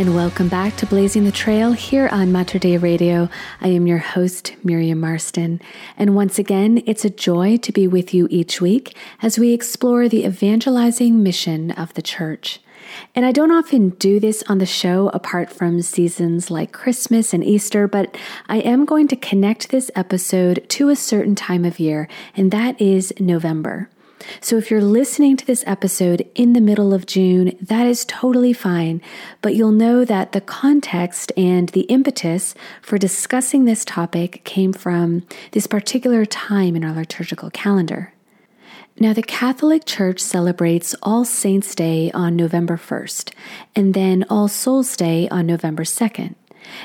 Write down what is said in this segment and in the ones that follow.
and welcome back to Blazing the Trail here on Mater Dei Radio. I am your host, Miriam Marston, and once again, it's a joy to be with you each week as we explore the evangelizing mission of the Church. And I don't often do this on the show apart from seasons like Christmas and Easter, but I am going to connect this episode to a certain time of year, and that is November. So if you're listening to this episode in the middle of June, that is totally fine, but you'll know that the context and the impetus for discussing this topic came from this particular time in our liturgical calendar. Now, the Catholic Church celebrates All Saints' Day on November 1st, and then All Souls' Day on November 2nd.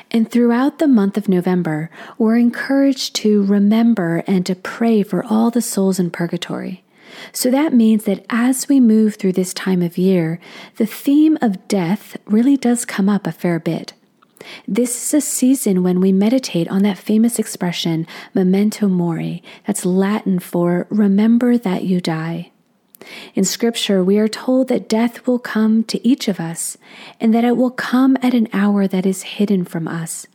And throughout the month of November, we're encouraged to remember and to pray for all the souls in purgatory. So that means that as we move through this time of year, the theme of death really does come up a fair bit. This is a season when we meditate on that famous expression, memento mori, that's Latin for remember that you die. In Scripture, we are told that death will come to each of us and that it will come at an hour that is hidden from us.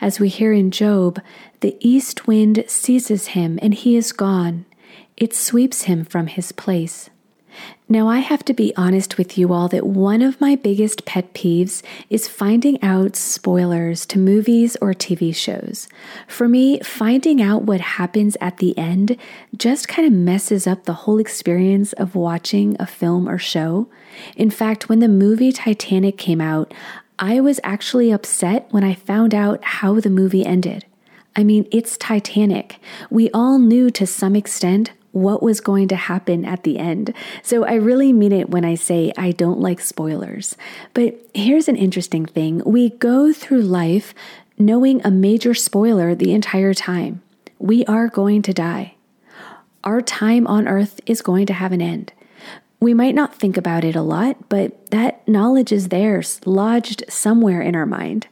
As we hear in Job, the east wind seizes him and he is gone, it sweeps him from his place. Now, I have to be honest with you all that one of my biggest pet peeves is finding out spoilers to movies or TV shows. For me, finding out what happens at the end just kind of messes up the whole experience of watching a film or show. In fact, when the movie Titanic came out, I was actually upset when I found out how the movie ended. I mean, it's Titanic. We all knew to some extent what was going to happen at the end. So I really mean it when I say I don't like spoilers. But here's an interesting thing we go through life knowing a major spoiler the entire time. We are going to die. Our time on earth is going to have an end. We might not think about it a lot, but that knowledge is there, lodged somewhere in our mind.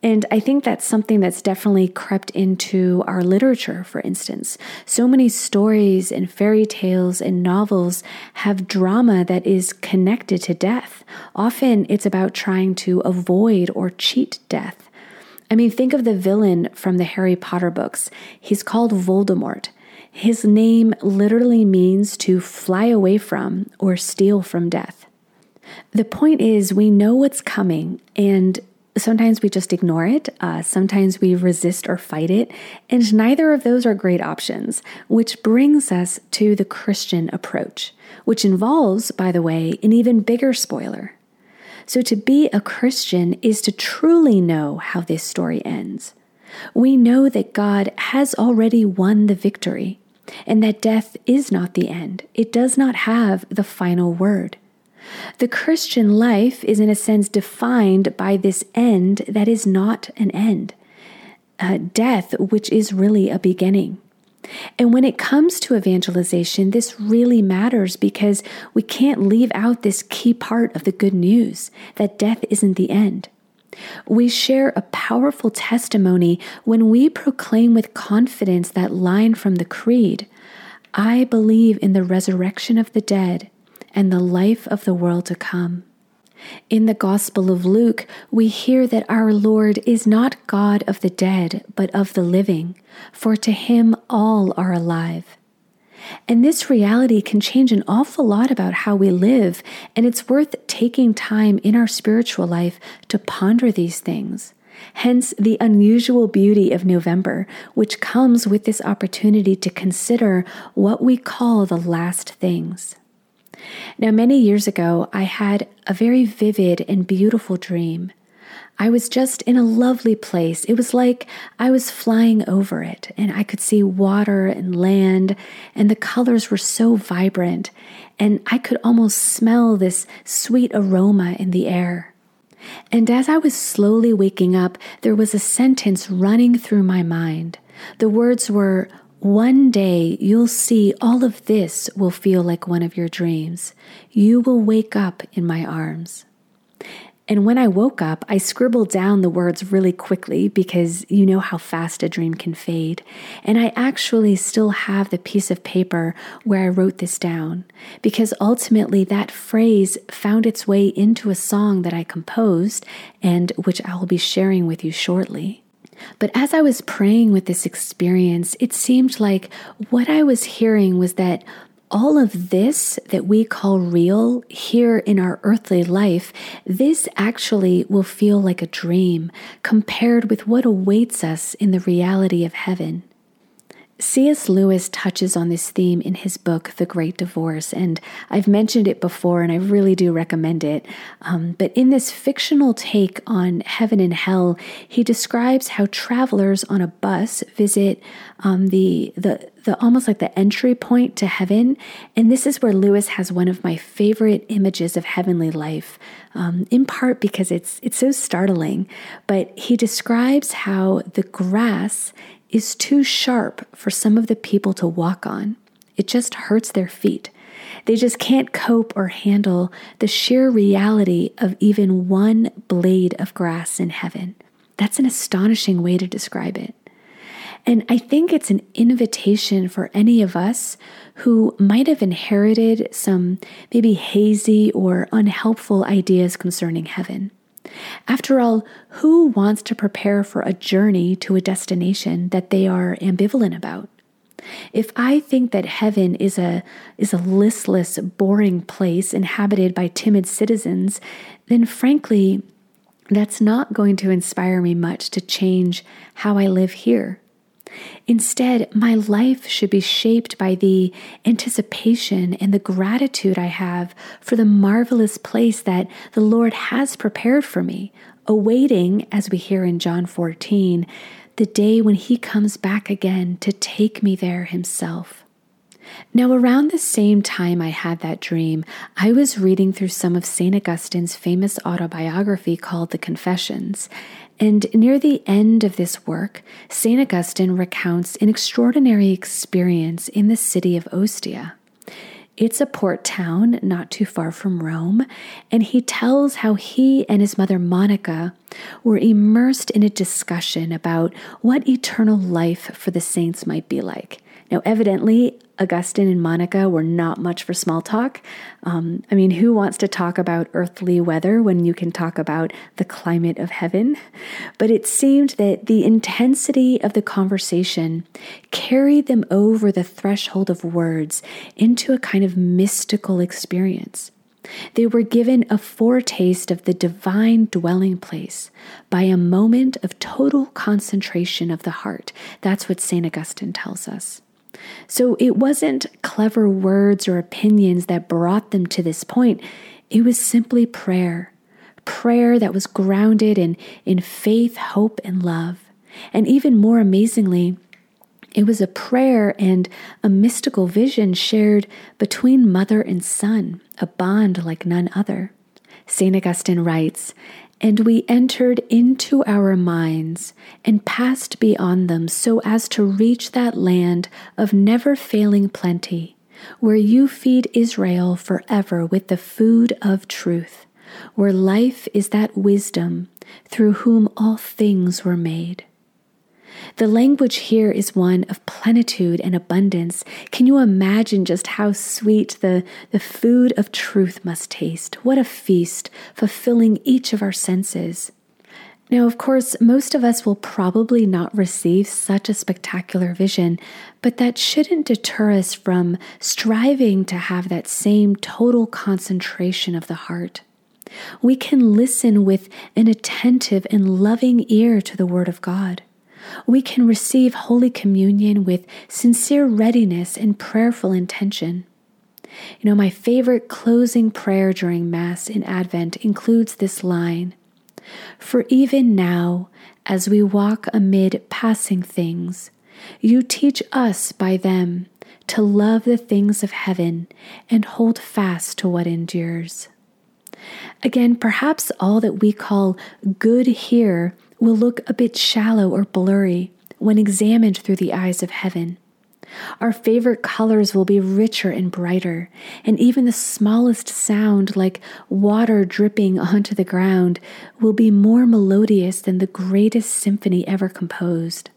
And I think that's something that's definitely crept into our literature, for instance. So many stories and fairy tales and novels have drama that is connected to death. Often it's about trying to avoid or cheat death. I mean, think of the villain from the Harry Potter books. He's called Voldemort. His name literally means to fly away from or steal from death. The point is, we know what's coming, and Sometimes we just ignore it, uh, sometimes we resist or fight it, and neither of those are great options, which brings us to the Christian approach, which involves, by the way, an even bigger spoiler. So, to be a Christian is to truly know how this story ends. We know that God has already won the victory, and that death is not the end, it does not have the final word. The Christian life is, in a sense, defined by this end that is not an end uh, death, which is really a beginning. And when it comes to evangelization, this really matters because we can't leave out this key part of the good news that death isn't the end. We share a powerful testimony when we proclaim with confidence that line from the Creed I believe in the resurrection of the dead and the life of the world to come. In the Gospel of Luke, we hear that our Lord is not God of the dead, but of the living, for to him all are alive. And this reality can change an awful lot about how we live, and it's worth taking time in our spiritual life to ponder these things. Hence, the unusual beauty of November, which comes with this opportunity to consider what we call the last things. Now, many years ago, I had a very vivid and beautiful dream. I was just in a lovely place. It was like I was flying over it, and I could see water and land, and the colors were so vibrant, and I could almost smell this sweet aroma in the air. And as I was slowly waking up, there was a sentence running through my mind. The words were, One day you'll see all of this will feel like one of your dreams. You will wake up in my arms. And when I woke up, I scribbled down the words really quickly because you know how fast a dream can fade. And I actually still have the piece of paper where I wrote this down because ultimately that phrase found its way into a song that I composed and which I will be sharing with you shortly. But as I was praying with this experience, it seemed like what I was hearing was that all of this that we call real here in our earthly life, this actually will feel like a dream compared with what awaits us in the reality of heaven. C.S. Lewis touches on this theme in his book, The Great Divorce, and I've mentioned it before and I really do recommend it. Um, but in this fictional take on heaven and hell, he describes how travelers on a bus visit um, the, the, the almost like the entry point to heaven. And this is where Lewis has one of my favorite images of heavenly life, um, in part because it's, it's so startling. But he describes how the grass is too sharp for some of the people to walk on. It just hurts their feet. They just can't cope or handle the sheer reality of even one blade of grass in heaven. That's an astonishing way to describe it. And I think it's an invitation for any of us who might have inherited some maybe hazy or unhelpful ideas concerning heaven. After all, who wants to prepare for a journey to a destination that they are ambivalent about? If I think that heaven is a is a listless, boring place inhabited by timid citizens, then frankly, that's not going to inspire me much to change how I live here. Instead, my life should be shaped by the anticipation and the gratitude I have for the marvelous place that the Lord has prepared for me, awaiting, as we hear in John 14, the day when He comes back again to take me there Himself. Now, around the same time I had that dream, I was reading through some of St. Augustine's famous autobiography called The Confessions, and near the end of this work, St. Augustine recounts an extraordinary experience in the city of Ostia. It's a port town not too far from Rome, and he tells how he and his mother Monica were immersed in a discussion about what eternal life for the saints might be like. Now, evidently, Augustine and Monica were not much for small talk. Um, I mean, who wants to talk about earthly weather when you can talk about the climate of heaven? But it seemed that the intensity of the conversation carried them over the threshold of words into a kind of mystical experience. They were given a foretaste of the divine dwelling place by a moment of total concentration of the heart. That's what St. Augustine tells us. So it wasn't clever words or opinions that brought them to this point, it was simply prayer. Prayer that was grounded in, in faith, hope, and love. And even more amazingly, it was a prayer and a mystical vision shared between mother and son, a bond like none other. St. Augustine writes, and we entered into our minds and passed beyond them so as to reach that land of never failing plenty, where you feed Israel forever with the food of truth, where life is that wisdom through whom all things were made. The language here is one of plenitude and abundance. Can you imagine just how sweet the, the food of truth must taste? What a feast, fulfilling each of our senses. Now, of course, most of us will probably not receive such a spectacular vision, but that shouldn't deter us from striving to have that same total concentration of the heart. We can listen with an attentive and loving ear to the Word of God we can receive Holy Communion with sincere readiness and prayerful intention. You know, my favorite closing prayer during Mass in Advent includes this line For even now, as we walk amid passing things, you teach us by them to love the things of heaven and hold fast to what endures. Again, perhaps all that we call good here will look a bit shallow or blurry when examined through the eyes of heaven. Our favorite colors will be richer and brighter, and even the smallest sound, like water dripping onto the ground, will be more melodious than the greatest symphony ever composed.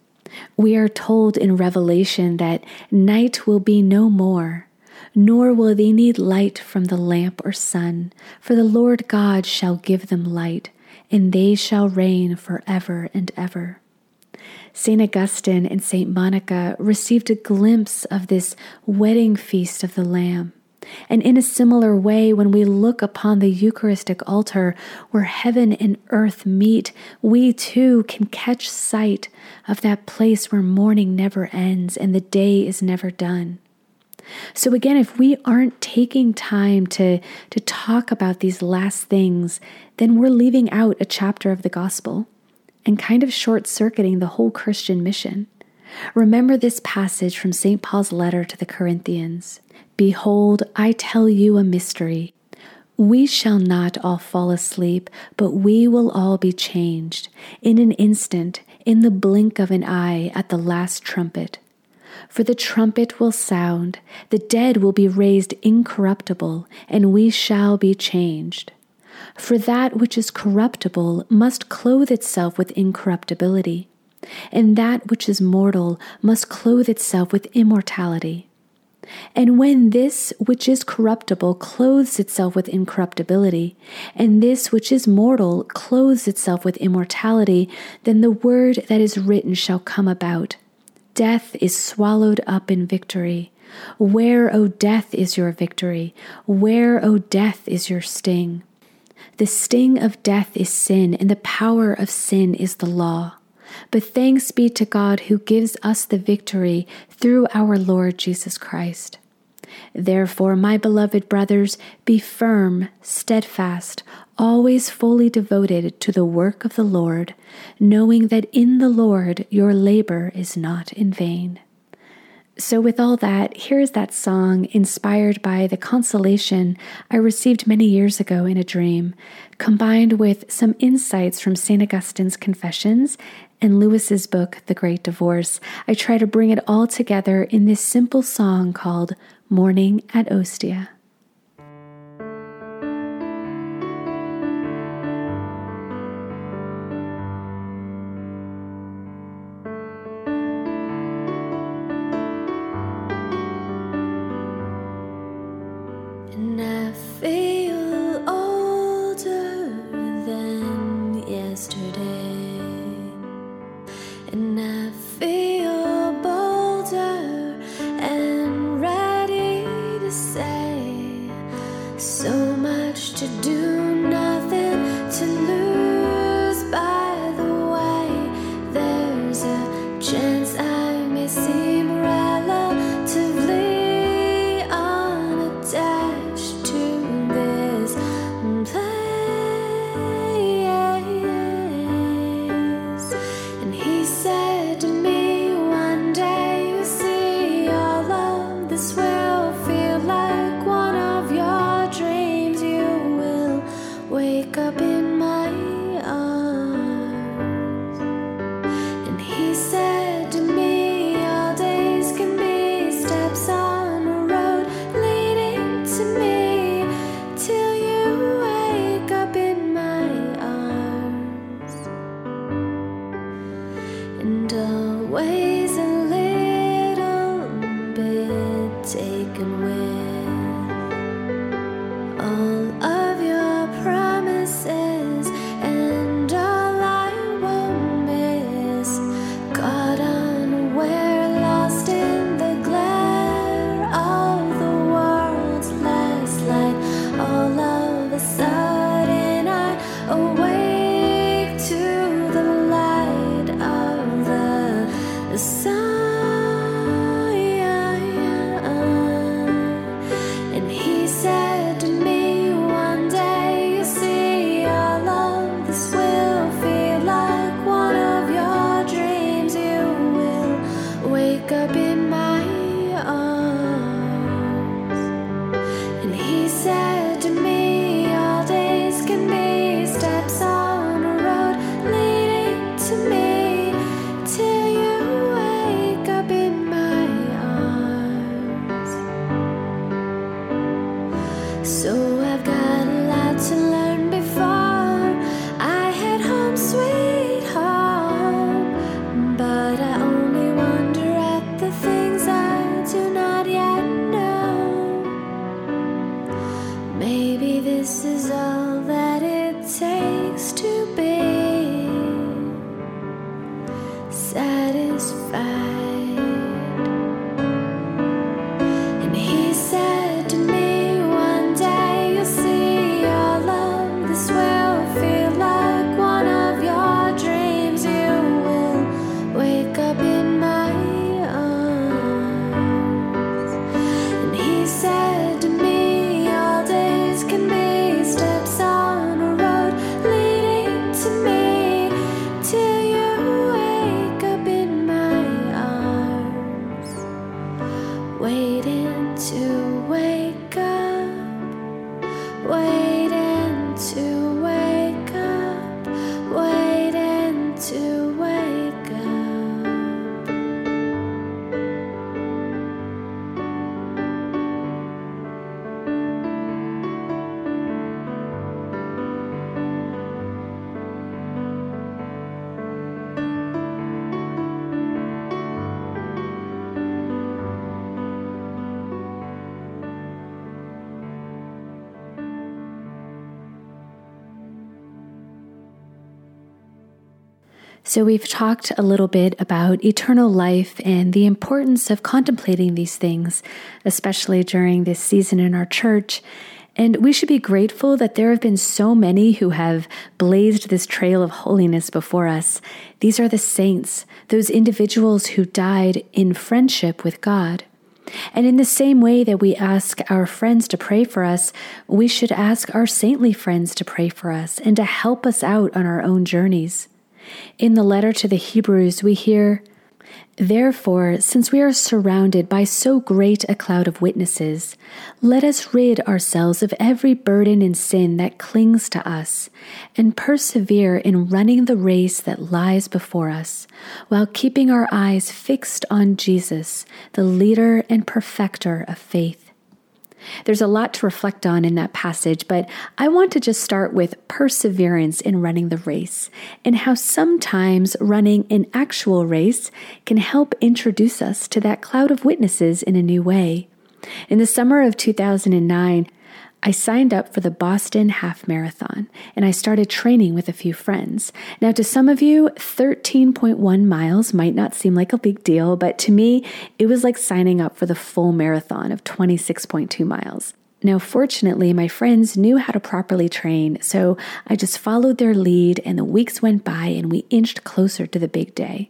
We are told in Revelation that night will be no more, nor will they need light from the lamp or sun, for the Lord God shall give them light, and they shall reign forever and ever. St. Augustine and St. Monica received a glimpse of this wedding feast of the Lamb. And in a similar way, when we look upon the Eucharistic altar where heaven and earth meet, we too can catch sight of that place where morning never ends and the day is never done. So, again, if we aren't taking time to, to talk about these last things, then we're leaving out a chapter of the gospel and kind of short circuiting the whole Christian mission. Remember this passage from St. Paul's letter to the Corinthians Behold, I tell you a mystery. We shall not all fall asleep, but we will all be changed in an instant, in the blink of an eye, at the last trumpet. For the trumpet will sound, the dead will be raised incorruptible, and we shall be changed. For that which is corruptible must clothe itself with incorruptibility, and that which is mortal must clothe itself with immortality. And when this which is corruptible clothes itself with incorruptibility, and this which is mortal clothes itself with immortality, then the word that is written shall come about. Death is swallowed up in victory. Where, O death, is your victory? Where, O death, is your sting? The sting of death is sin, and the power of sin is the law. But thanks be to God who gives us the victory through our Lord Jesus Christ. Therefore, my beloved brothers, be firm, steadfast, always fully devoted to the work of the Lord, knowing that in the Lord your labor is not in vain. So, with all that, here is that song inspired by the consolation I received many years ago in a dream, combined with some insights from St. Augustine's Confessions and Lewis's book, The Great Divorce. I try to bring it all together in this simple song called Morning at Ostia. satisfied. So, we've talked a little bit about eternal life and the importance of contemplating these things, especially during this season in our church. And we should be grateful that there have been so many who have blazed this trail of holiness before us. These are the saints, those individuals who died in friendship with God. And in the same way that we ask our friends to pray for us, we should ask our saintly friends to pray for us and to help us out on our own journeys. In the letter to the Hebrews, we hear, Therefore, since we are surrounded by so great a cloud of witnesses, let us rid ourselves of every burden and sin that clings to us, and persevere in running the race that lies before us, while keeping our eyes fixed on Jesus, the leader and perfecter of faith. There's a lot to reflect on in that passage, but I want to just start with perseverance in running the race and how sometimes running an actual race can help introduce us to that cloud of witnesses in a new way. In the summer of 2009, I signed up for the Boston Half Marathon and I started training with a few friends. Now, to some of you, 13.1 miles might not seem like a big deal, but to me, it was like signing up for the full marathon of 26.2 miles. Now, fortunately, my friends knew how to properly train, so I just followed their lead, and the weeks went by and we inched closer to the big day.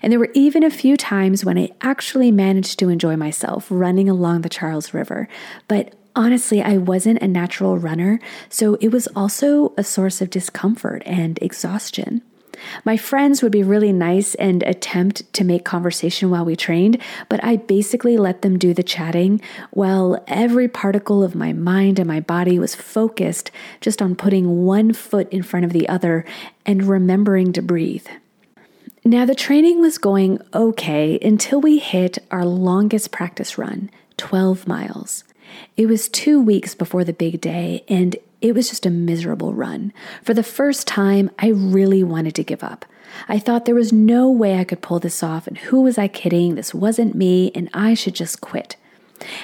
And there were even a few times when I actually managed to enjoy myself running along the Charles River, but honestly, I wasn't a natural runner, so it was also a source of discomfort and exhaustion. My friends would be really nice and attempt to make conversation while we trained, but I basically let them do the chatting while every particle of my mind and my body was focused just on putting one foot in front of the other and remembering to breathe. Now, the training was going okay until we hit our longest practice run 12 miles. It was two weeks before the big day, and it was just a miserable run. For the first time, I really wanted to give up. I thought there was no way I could pull this off, and who was I kidding? This wasn't me, and I should just quit.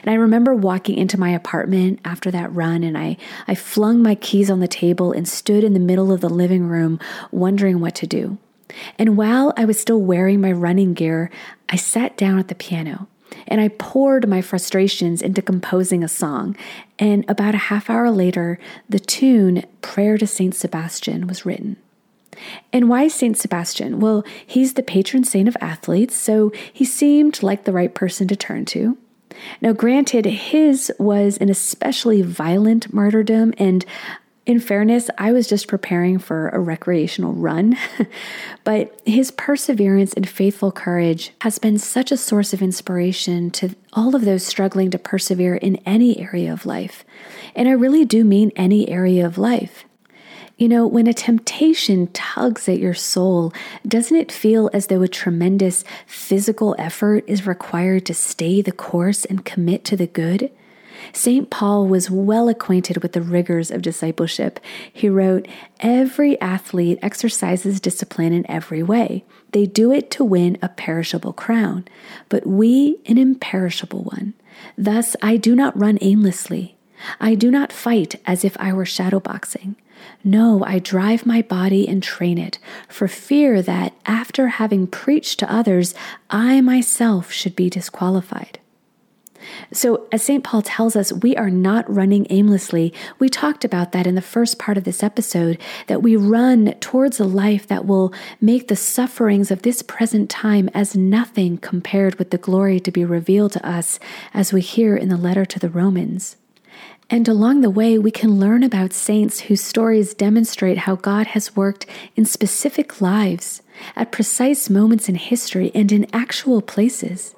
And I remember walking into my apartment after that run, and I, I flung my keys on the table and stood in the middle of the living room, wondering what to do. And while I was still wearing my running gear, I sat down at the piano and I poured my frustrations into composing a song. And about a half hour later, the tune Prayer to Saint Sebastian was written. And why Saint Sebastian? Well, he's the patron saint of athletes, so he seemed like the right person to turn to. Now, granted, his was an especially violent martyrdom, and in fairness, I was just preparing for a recreational run, but his perseverance and faithful courage has been such a source of inspiration to all of those struggling to persevere in any area of life. And I really do mean any area of life. You know, when a temptation tugs at your soul, doesn't it feel as though a tremendous physical effort is required to stay the course and commit to the good? St. Paul was well acquainted with the rigors of discipleship. He wrote, Every athlete exercises discipline in every way. They do it to win a perishable crown, but we an imperishable one. Thus, I do not run aimlessly. I do not fight as if I were shadowboxing. No, I drive my body and train it, for fear that, after having preached to others, I myself should be disqualified. So, as St. Paul tells us, we are not running aimlessly. We talked about that in the first part of this episode, that we run towards a life that will make the sufferings of this present time as nothing compared with the glory to be revealed to us, as we hear in the letter to the Romans. And along the way, we can learn about saints whose stories demonstrate how God has worked in specific lives, at precise moments in history, and in actual places.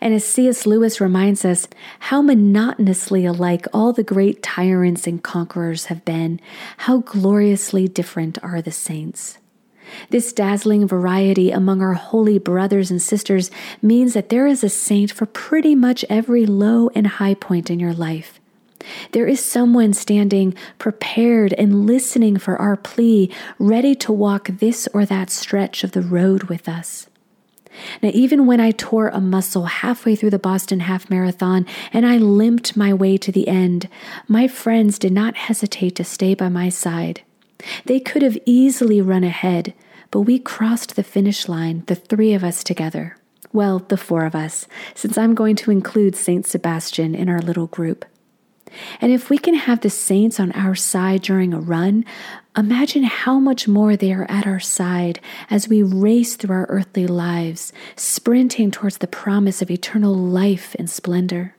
And as C.S. Lewis reminds us, how monotonously alike all the great tyrants and conquerors have been, how gloriously different are the saints. This dazzling variety among our holy brothers and sisters means that there is a saint for pretty much every low and high point in your life. There is someone standing prepared and listening for our plea, ready to walk this or that stretch of the road with us. Now, even when I tore a muscle halfway through the Boston Half Marathon and I limped my way to the end, my friends did not hesitate to stay by my side. They could have easily run ahead, but we crossed the finish line, the three of us together. Well, the four of us, since I'm going to include St. Sebastian in our little group. And if we can have the saints on our side during a run, imagine how much more they are at our side as we race through our earthly lives, sprinting towards the promise of eternal life and splendor.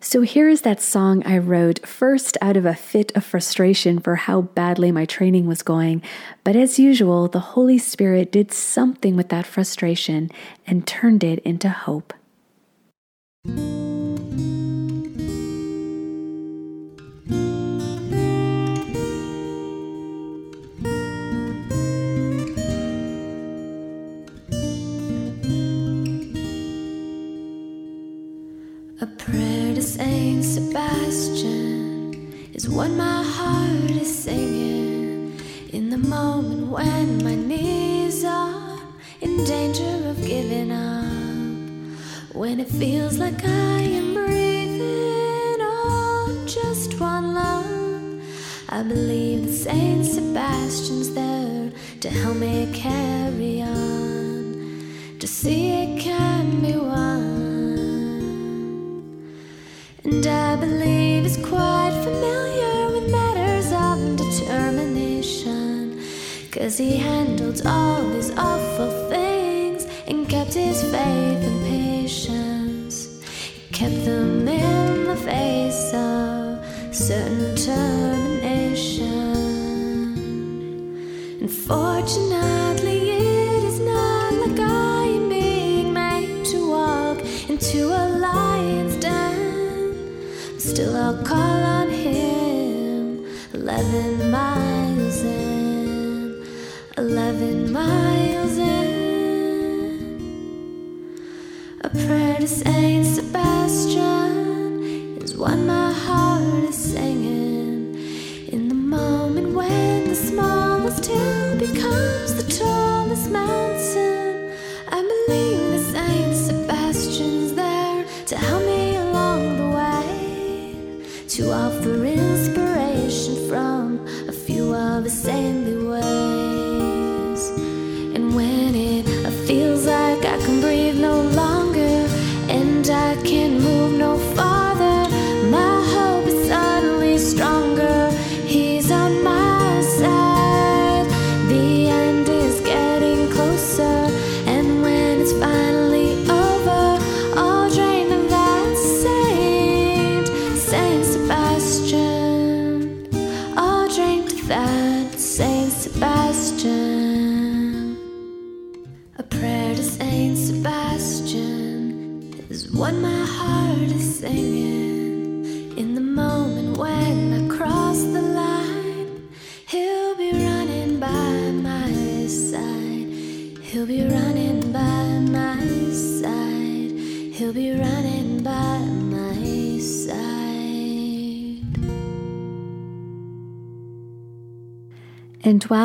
So here is that song I wrote, first out of a fit of frustration for how badly my training was going. But as usual, the Holy Spirit did something with that frustration and turned it into hope. Saint Sebastian is what my heart is singing in the moment when my knees are in danger of giving up. When it feels like I am breathing on just one lung, I believe that Saint Sebastian's there to help me carry on, to see it can be won. And I believe he's quite familiar with matters of determination. Cause he handled all these awful things and kept his faith and patience. He kept them in the face of certain determination. And Still, I'll call on him. Eleven miles in, eleven miles in. A prayer to Saint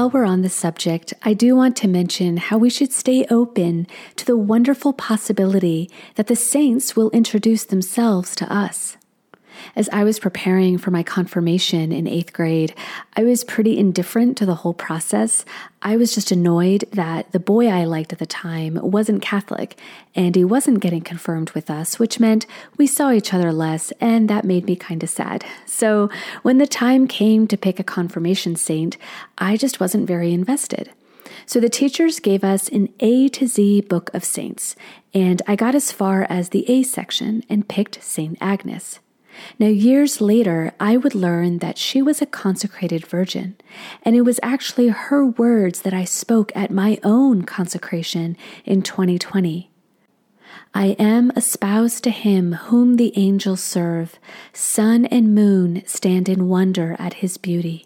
while we're on the subject, I do want to mention how we should stay open to the wonderful possibility that the saints will introduce themselves to us. As I was preparing for my confirmation in eighth grade, I was pretty indifferent to the whole process. I was just annoyed that the boy I liked at the time wasn't Catholic and he wasn't getting confirmed with us, which meant we saw each other less, and that made me kind of sad. So when the time came to pick a confirmation saint, I just wasn't very invested. So the teachers gave us an A to Z book of saints, and I got as far as the A section and picked Saint Agnes. Now, years later, I would learn that she was a consecrated virgin, and it was actually her words that I spoke at my own consecration in 2020. I am espoused to him whom the angels serve, sun and moon stand in wonder at his beauty.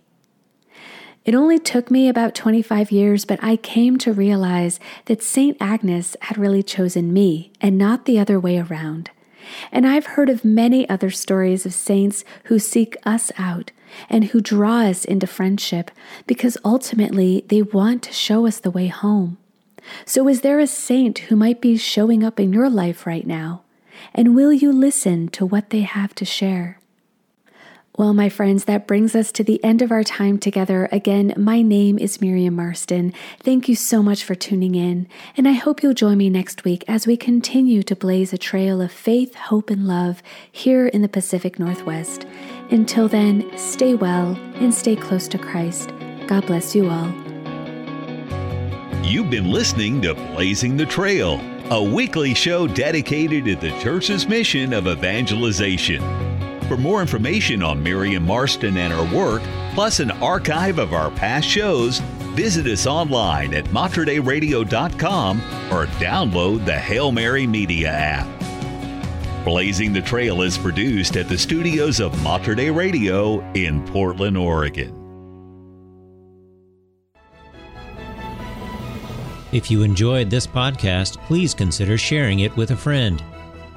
It only took me about 25 years, but I came to realize that St. Agnes had really chosen me and not the other way around. And I've heard of many other stories of saints who seek us out and who draw us into friendship because ultimately they want to show us the way home. So, is there a saint who might be showing up in your life right now? And will you listen to what they have to share? Well, my friends, that brings us to the end of our time together. Again, my name is Miriam Marston. Thank you so much for tuning in, and I hope you'll join me next week as we continue to blaze a trail of faith, hope, and love here in the Pacific Northwest. Until then, stay well and stay close to Christ. God bless you all. You've been listening to Blazing the Trail, a weekly show dedicated to the church's mission of evangelization. For more information on Miriam Marston and her work, plus an archive of our past shows, visit us online at materdeiradio.com or download the Hail Mary Media app. Blazing the Trail is produced at the studios of Mater Radio in Portland, Oregon. If you enjoyed this podcast, please consider sharing it with a friend.